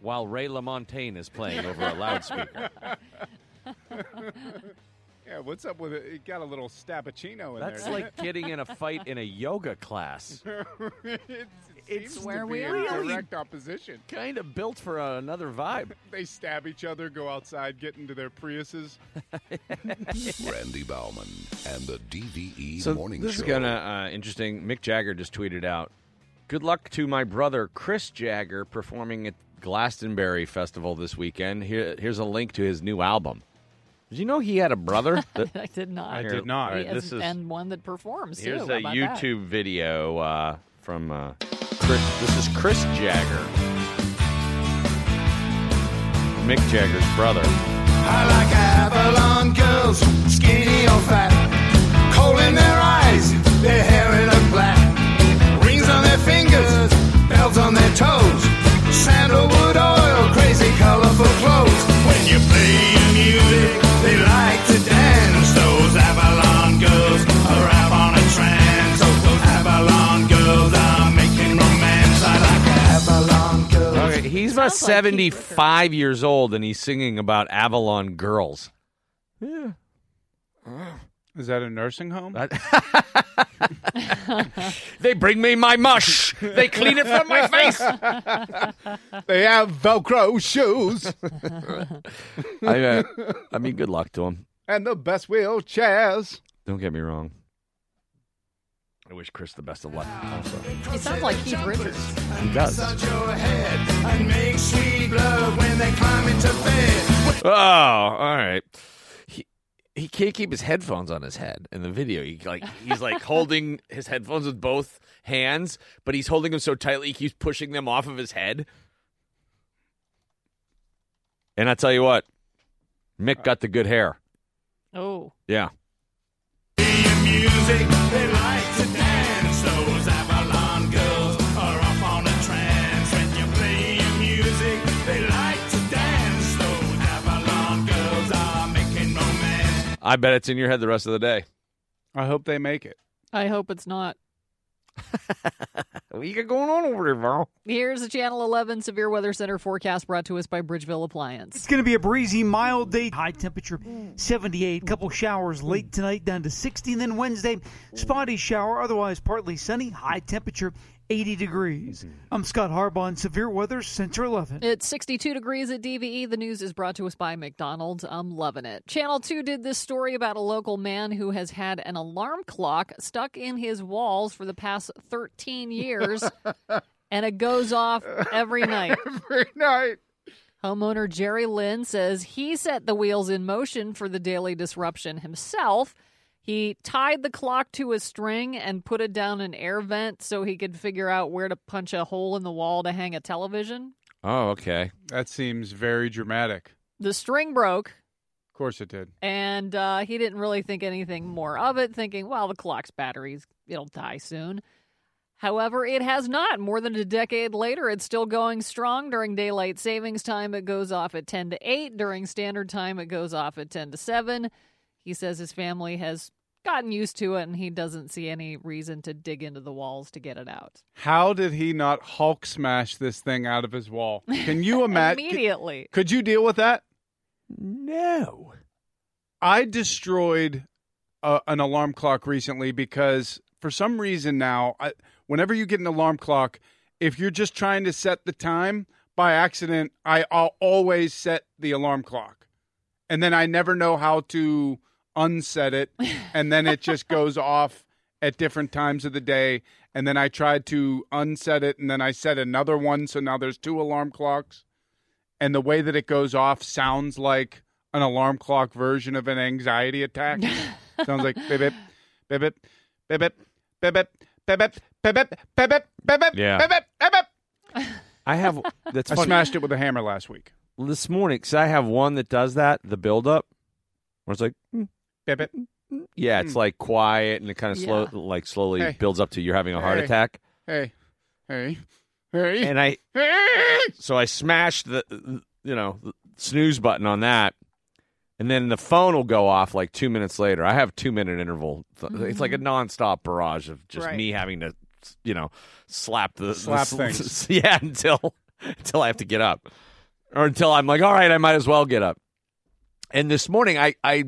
While Ray LaMontagne is playing over a loudspeaker. Yeah, what's up with it? It got a little Stappicino in there. That's there. like getting in a fight in a yoga class. it It's where we are. in direct opposition. Kind of built for another vibe. They stab each other, go outside, get into their Priuses. Randy Bauman and the DVE So Morning this Show. This is kind of uh, interesting. Mick Jagger just tweeted out, "Good luck to my brother Chris Jagger performing at Glastonbury Festival this weekend. Here, here's a link to his new album." Did you know he had a brother? That- I did not. I did not. All right, He this is and one that performs here's too. a How about that? YouTube video uh, from uh, Chris. This is Chris Jagger, Mick Jagger's brother. I like Avalon girls, skinny or fat. Coal in their eyes, their hair in fingers, bells on their toes. Sandalwood oil, crazy colorful clothes. When you play your music, they like to dance. Those Avalon girls are out on a trance. Oh, those Avalon girls are making romance. I like Avalon girls. Okay, he's about Sounds like 75 years old and he's singing about Avalon girls. Yeah. Is that a nursing home? They bring me my mush. They clean it from my face. they have Velcro shoes I, uh, I mean, good luck to him. and the best wheelchairs. Don't get me wrong. I wish Chris the best of luck. Also, He sounds like Keith Richards. he does. Massage your head and make sweet love when they climb into bed. Oh, all right. He he can't keep his headphones on his head in the video. He like he's like holding his headphones with both hands, but he's holding them so tightly he keeps pushing them off of his head. And I tell you what, Mick got the good hair. Oh, Yeah. I bet it's in your head the rest of the day. I hope they make it. I hope it's not. What you got going on over there, Val? Here's a Channel 11 Severe Weather Center forecast brought to us by Bridgeville Appliance. It's going to be a breezy, mild day. High temperature 78. Couple showers late tonight down to 60. And then Wednesday, spotty shower, otherwise partly sunny. High temperature 80 degrees. Mm-hmm. I'm Scott Harbaugh. in Severe weather, Center 11. It's 62 degrees at DVE. The news is brought to us by McDonald's. I'm loving it. Channel 2 did this story about a local man who has had an alarm clock stuck in his walls for the past 13 years, and it goes off every night. Every night. Homeowner Jerry Lynn says he set the wheels in motion for the daily disruption himself. He tied the clock to a string and put it down an air vent so he could figure out where to punch a hole in the wall to hang a television. Oh, okay. That seems very dramatic. The string broke, Of course it did. and uh, he didn't really think anything more of it, thinking, well, the clock's batteries, it'll die soon. However, it has not. More than a decade later, it's still going strong. During daylight savings time, it goes off at 10 to 8. During standard time, it goes off at 10 to 7. He says his family has gotten used to it and he doesn't see any reason to dig into the walls to get it out. How did he not Hulk smash this thing out of his wall? Can you imagine? Immediately. Could you deal with that? No. I destroyed uh, an alarm clock recently because for some reason now, I, whenever you get an alarm clock, if you're just trying to set the time by accident, I, I'll always set the alarm clock. And then I never know how to unset it. And then it just goes off at different times of the day. And then I tried to unset it and then I set another one. So now there's two alarm clocks. And the way that it goes off sounds like an alarm clock version of an anxiety attack. Sounds like beep beep beep beep beep beep beep beep beep beep beep beep beep beep Yeah. beep beep beep beep. I have that's I smashed it with a hammer last week. this morning because I have one that does that. The build up, where it's like, mm, Yeah, it's hmm. like quiet and it kind of slow, Yeah. like slowly Hey. builds up to you're having a heart Hey. attack. Hey, hey, hey. And I hey. so I smashed the you know the snooze button on that, and then the phone will go off like two minutes later. I have two minute interval. It's like a mm-hmm. nonstop barrage of just Right. me having to you know slap the Slap the, things. Yeah, until until I have to get up, or until I'm like, all right, I might as well get up. And this morning, I I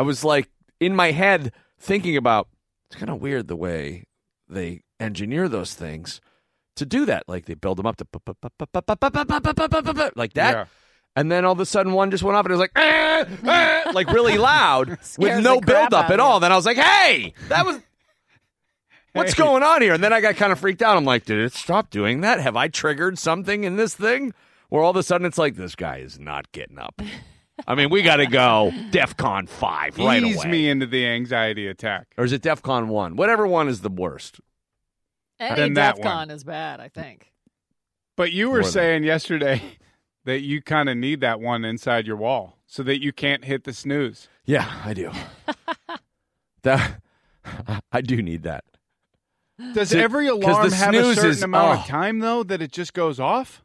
I was like in my head thinking about it's kind of weird the way they engineer those things to do that. Like they build them up to like that. Yeah. And then all of a sudden, one just went off and it was like, "Ah, ah," like really loud with no build up at all. Then I was like, hey, that was. What's going on here? And then I got kind of freaked out. I'm like, did it stop doing that? Have I triggered something in this thing? Where all of a sudden it's like, this guy is not getting up. I mean, we got to go DEFCON 5 right Ease away. me into the anxiety attack. Or is it DEFCON 1? Whatever one is the worst. Any Then that DEF one. CON is bad, I think. But you were More than- saying yesterday that you kind of need that one inside your wall so that you can't hit the snooze. Yeah, I do. that I do need that. Does To- every 'cause alarm the have a snooze certain is- amount oh. of time though that it just goes off?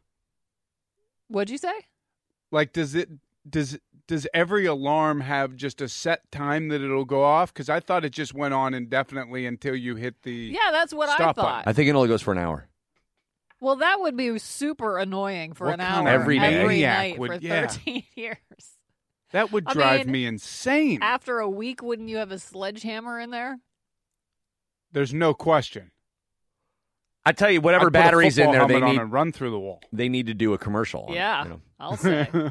What'd you say? Like does it does does every alarm have just a set time that it'll go off? Because I thought it just went on indefinitely until you hit the. Yeah, that's what I Stop thought. I think it only goes for an hour. Well, that would be super annoying for What an hour of Every day? every night would- for yeah. 13 years. That would I drive mean, me insane. After a week, wouldn't you have a sledgehammer in there? There's no question. I tell you, whatever I'd put a batteries in there, they need and run through the wall. they need to do a commercial. On it, yeah, you know? I'll say.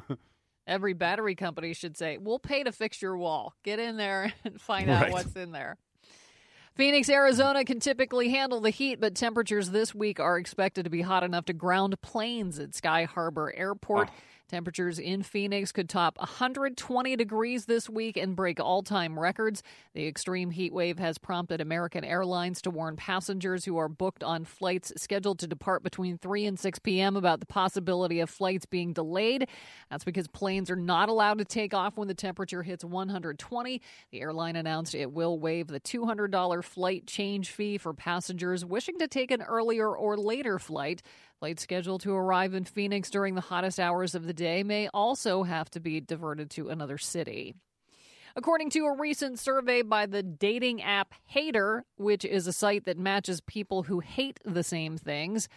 Every battery company should say, "We'll pay to fix your wall. Get in there and find out what's in there." Phoenix, Arizona can typically handle the heat, but temperatures this week are expected to be hot enough to ground planes at Sky Harbor Airport. Oh. Temperatures in Phoenix could top 120 degrees this week and break all time records. The extreme heat wave has prompted American Airlines to warn passengers who are booked on flights scheduled to depart between 3 and 6 p.m. about the possibility of flights being delayed. That's because planes are not allowed to take off when the temperature hits 120. The airline announced it will waive the $200 flight change fee for passengers wishing to take an earlier or later flight. Flights scheduled to arrive in Phoenix during the hottest hours of the day may also have to be diverted to another city. According to a recent survey by the dating app Hater, which is a site that matches people who hate the same things,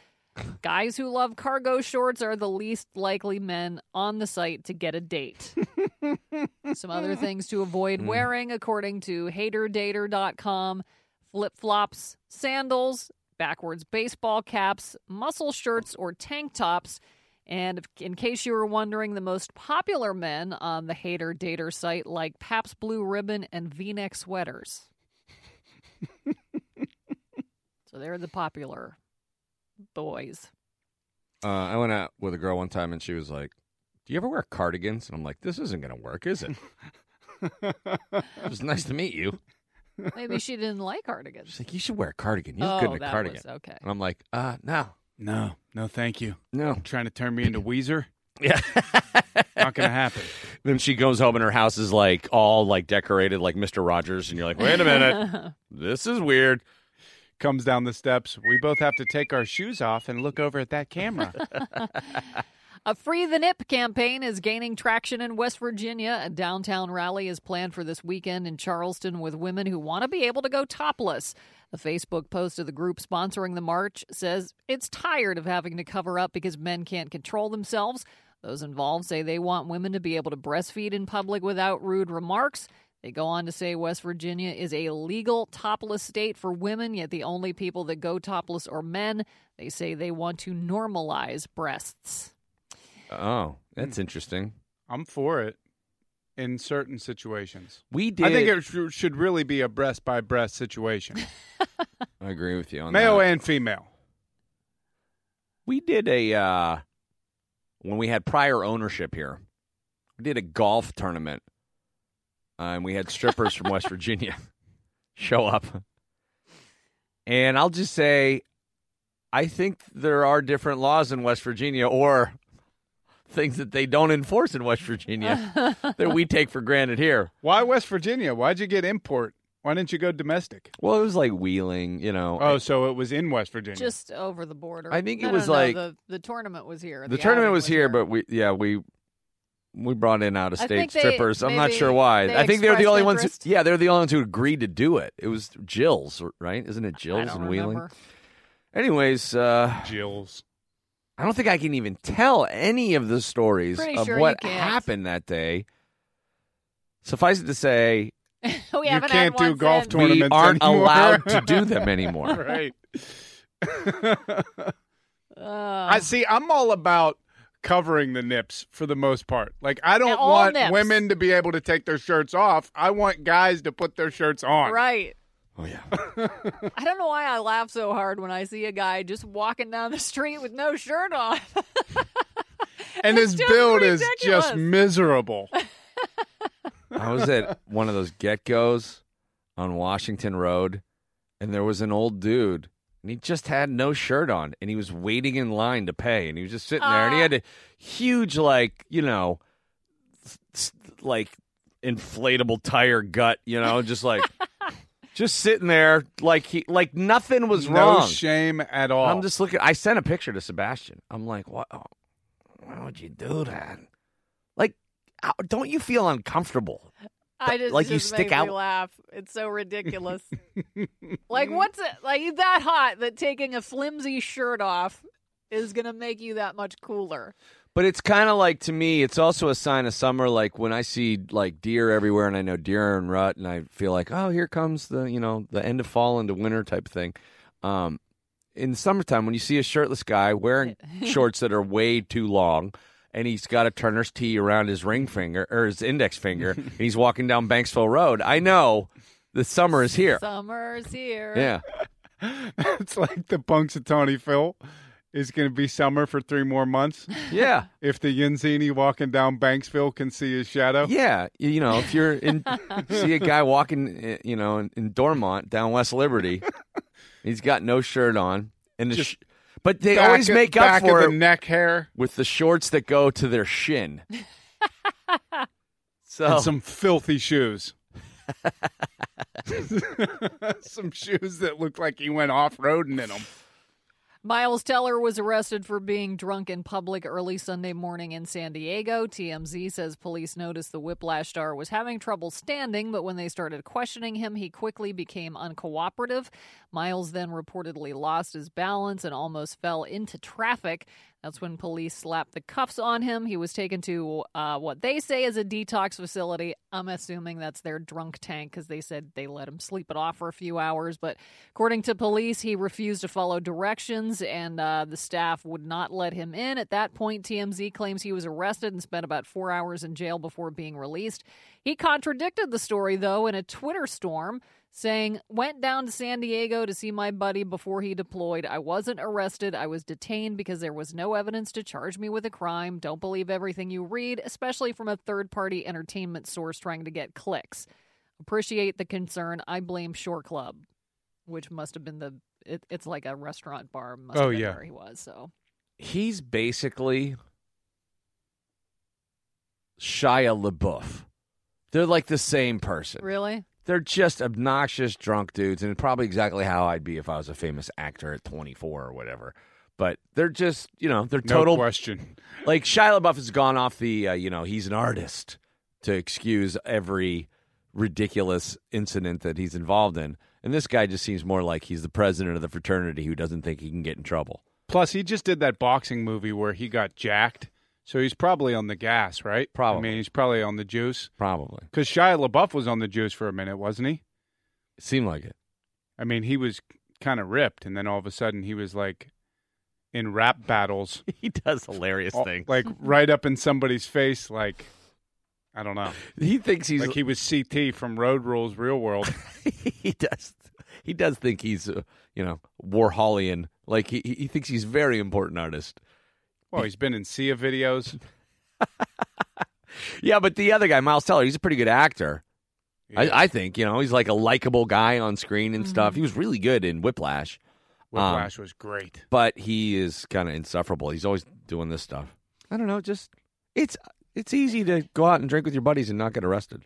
guys who love cargo shorts are the least likely men on the site to get a date. Some other things to avoid hmm. wearing, according to haterdater.com flip flops, sandals, backwards baseball caps, muscle shirts, or tank tops. And in case you were wondering, the most popular men on the Hater Dater site like Pabst Blue Ribbon and V neck sweaters. so they're the popular boys. Uh, I went out with a girl one time and she was like, "Do you ever wear cardigans?" And I'm like, "This isn't going to work, is it?" it was nice to meet you. Maybe she didn't like cardigans. She's like, "You should wear a cardigan. You're Oh, good in a that cardigan." was okay. And I'm like, "Uh, no, No, no, thank you. no." Trying to turn me into Weezer? Yeah. Not gonna happen. then she goes home and her house is like all like decorated like Mr. Rogers, and you're like, "Wait a minute, this is weird." Comes down the steps. We both have to take our shoes off and look over at that camera. A Free the Nip campaign is gaining traction in West Virginia. A downtown rally is planned for this weekend in Charleston with women who want to be able to go topless. A Facebook post of the group sponsoring the march says it's tired of having to cover up because men can't control themselves. Those involved say they want women to be able to breastfeed in public without rude remarks. They go on to say West Virginia is a legal topless state for women, yet the only people that go topless are men. They say they want to normalize breasts. Oh, that's interesting. I'm for it in certain situations. We did. I think it sh- should really be a breast by breast situation, I agree with you on that. male that. and female. We did a uh, when we had prior ownership here. We did a golf tournament, uh, and we had strippers from West Virginia show up. And I'll just say, I think there are different laws in West Virginia or things that they don't enforce in West Virginia that we take for granted here. Why West Virginia? Why'd you get import? Why didn't you go domestic? Well, it was like wheeling, you know. Oh, so it was in West Virginia. Just over the border. I think it No, was no, no, like- the, the tournament was here. the tournament outing was here, but we yeah we we brought in out of I state think they- strippers. I'm not maybe sure why. they I think they're the expressed only interest. ones. Who, yeah, they're the only ones who agreed to do it. It was Jill's, right? Isn't it I Jill's don't and wheeling? remember. Anyways, uh, Jill's. I don't think I can even tell any of the stories Pretty of sure you what can't. happened that day. Suffice it to say, we You haven't can't do one golf since. tournaments we aren't anymore. allowed to do them anymore. right. I see. I'm all about covering the nips for the most part. Like I don't all want nips. women to be able to take their shirts off. I want guys to put their shirts on. right. Oh yeah. I don't know why I laugh so hard when I see a guy just walking down the street with no shirt on. And his just build is just miserable. I was at one of those get goes on Washington Road, and there was an old dude, and he just had no shirt on, and he was waiting in line to pay, and he was just sitting there, and he had a huge, like, you know, s- s- like inflatable tire gut, you know, just like. Just sitting there, like he, like nothing was no wrong. shame at all. I'm just looking. I sent a picture to Sebastian. I'm like, what? oh, why would you do that? Like, how- don't you feel uncomfortable? I just Like it you stick out- laugh. It's so ridiculous. like what's it like you that hot that taking a flimsy shirt off is gonna make you that much cooler? But it's kind of like to me, it's also a sign of summer. Like when I see like deer everywhere, and I know deer are in rut, and I feel like, oh, here comes the you know the end of fall into winter type thing. Um, in summertime, when you see a shirtless guy wearing shorts that are way too long, and he's got a Turner's tea around his ring finger or his index finger, and he's walking down Banksville Road, I know the summer is here. Summer's here. Yeah. it's like the Punxsutawney Phil is going to be summer for three more months. Yeah. If the Yinzini walking down Banksville can see his shadow. Yeah, you know, if you're in, see a guy walking, eh, you know, in, in Dormont down West Liberty, he's got no shirt on, and the Just sh- but they Back always make up for the neck hair with the shorts that go to their shin. so and some filthy shoes. some shoes that look like he went off roading in them. Miles Teller was arrested for being drunk in public early Sunday morning in San Diego. TMZ says police noticed the Whiplash star was having trouble standing, but when they started questioning him, he quickly became uncooperative. Miles then reportedly lost his balance and almost fell into traffic. That's when police slapped the cuffs on him. He was taken to uh, what they say is a detox facility. I'm assuming that's their drunk tank because they said they let him sleep it off for a few hours. But according to police, he refused to follow directions and uh, the staff would not let him in. At that point, TMZ claims he was arrested and spent about four hours in jail before being released. He contradicted the story, though, in a Twitter storm saying, Went down to San Diego to see my buddy before he deployed. I wasn't arrested. I was detained because there was no evidence to charge me with a crime. Don't believe everything you read, especially from a third party entertainment source trying to get clicks. Appreciate the concern. I blame Shore Club, which must have been the. It, it's like a restaurant bar. Must Oh, have been yeah. where he was. So he's basically Shia LaBeouf. They're like the same person. really, They're just obnoxious drunk dudes, and probably exactly how I'd be if I was a famous actor at 24 or whatever. But they're just, you know, they're No total. question. Like Shia LaBeouf has gone off the, uh, you know, he's an artist to excuse every ridiculous incident that he's involved in, and this guy just seems more like he's the president of the fraternity who doesn't think he can get in trouble. Plus, he just did that boxing movie where he got jacked. So he's probably on the gas, right? Probably. I mean, he's probably on the juice. Probably Because Shia LaBeouf was on the juice for a minute, wasn't he? it seemed like it. I mean, he was kind of ripped, and then all of a sudden he was like in rap battles, He does hilarious all- things. like right up in somebody's face, like I don't know, he thinks he's like he was CT from Road Rules, Real World. he does he does think he's uh, you know Warholian. Like he he thinks he's a very important artist. Well, he's been in Sia videos. Yeah, but the other guy, Miles Teller, he's a pretty good actor. Yeah. I, I think you know he's like a likable guy on screen and stuff. He was really good in Whiplash. Um, Whiplash was great. but he is kind of insufferable. He's always doing this stuff. I don't know. Just it's it's easy to go out and drink with your buddies and not get arrested.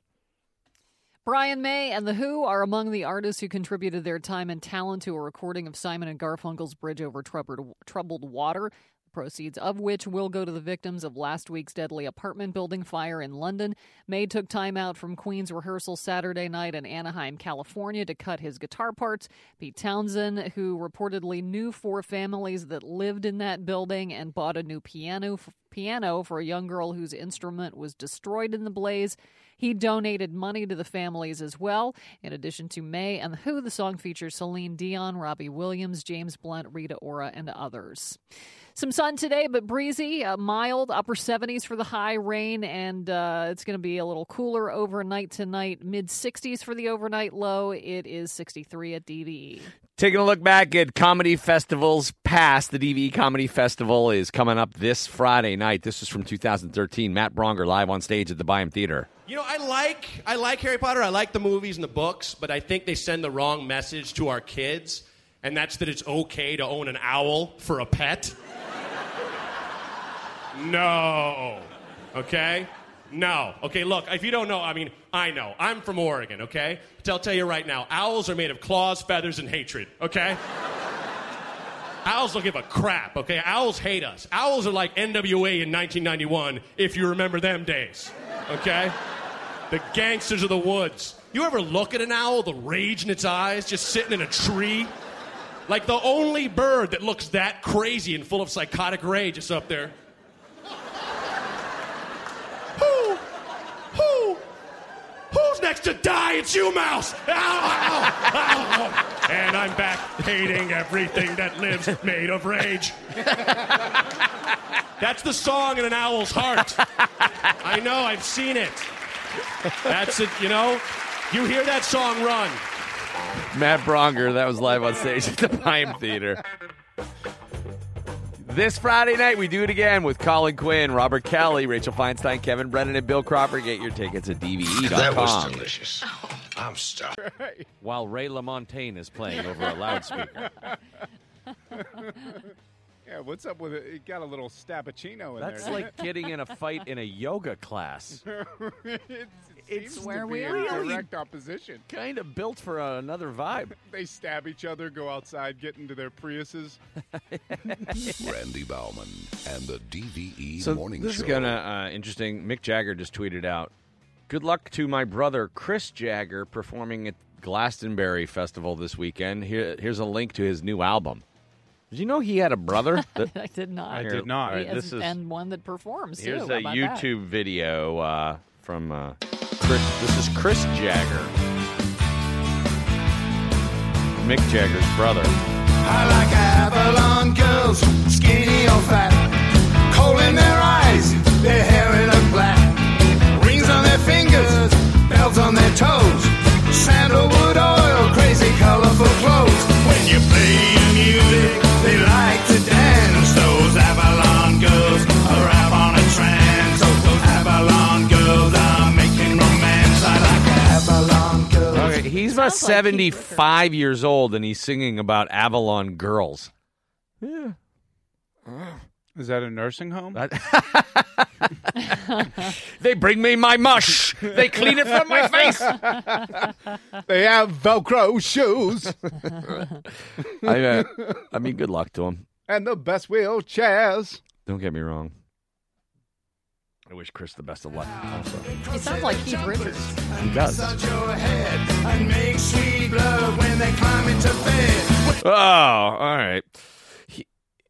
Brian May and The Who are among the artists who contributed their time and talent to a recording of Simon and Garfunkel's Bridge Over Troubled, Troubled Water, the proceeds of which will go to the victims of last week's deadly apartment building fire in London. May took time out from Queen's rehearsal Saturday night in Anaheim, California to cut his guitar parts. Pete Townshend, who reportedly knew four families that lived in that building and bought a new piano piano for a young girl whose instrument was destroyed in the blaze. He donated money to the families as well. In addition to May and The Who, the song features Celine Dion, Robbie Williams, James Blunt, Rita Ora, and others. Some sun today, but breezy, uh, mild, upper 70s for the high, rain, and uh, it's going to be a little cooler overnight tonight. Mid 60s for the overnight low. It is 63 at. DVE. Taking a look back at comedy festivals past, the DVE Comedy Festival is coming up this Friday night. This is from 2013. Matt Braunger live on stage at the Byham Theater. You know, I like I like Harry Potter. I like the movies and the books, but I think they send the wrong message to our kids, and that's that it's okay to own an owl for a pet. no. Okay? No. Okay, look, if you don't know, I mean, I know. I'm from Oregon, okay? But I'll tell you right now, owls are made of claws, feathers, and hatred, okay? Owls don't give a crap, okay? Owls hate us. Owls are like NWA in 1991, if you remember them days, okay? The gangsters of the woods. You ever look at an owl, the rage in its eyes, just sitting in a tree? Like the only bird that looks that crazy and full of psychotic rage is up there. Who? Who? To die? It's you, Mouse! Ow, ow, ow. And I'm back hating everything that lives made of rage. That's the song in an owl's heart. I know, I've seen it. That's it, you know? You hear that song run. Matt Braunger, that was live on stage at the Byham Theater. This Friday night, we do it again with Colin Quinn, Robert Kelly, Rachel Feinstein, Kevin Brennan, and Bill Cropper. Get your tickets at DVE.com. That was delicious. Oh. I'm stuck. While Ray LaMontagne is playing over a loudspeaker. Yeah, what's up with it? It got a little stabbuccino in That's there. That's like getting in a fight in a yoga class. it's, It's where we be are. in direct opposition. Kind of built for another vibe. They stab each other, go outside, get into their Priuses. Randy Bauman and the DVE So Morning this Show. is kind of uh, interesting. Mick Jagger just tweeted out, "Good luck to my brother Chris Jagger performing at Glastonbury Festival this weekend. Here, here's a link to his new album. Did you know he had a brother? That- I did not. I did not. All right, He this is- is and one that performs too. here's How a about that? YouTube video uh, from uh, This is Chris Jagger, Mick Jagger's brother. I like Avalon girls, skinny or fat. Coal in their eyes, their hair in a black. Rings on their fingers, bells on their toes. Sandalwood oil, crazy colorful clothes. When you play your music, he's about Sounds like 75 years old and he's singing about Avalon girls. Yeah. Is that a nursing home? They bring me my mush. They clean it from my face. they have Velcro shoes I, uh, I mean, good luck to him. and the best wheelchairs. Don't get me wrong. I wish Chris the best of luck. Also, He sounds like Keith Richards. he does. Massage your head and make sweet love when they climb into bed. Oh, all right.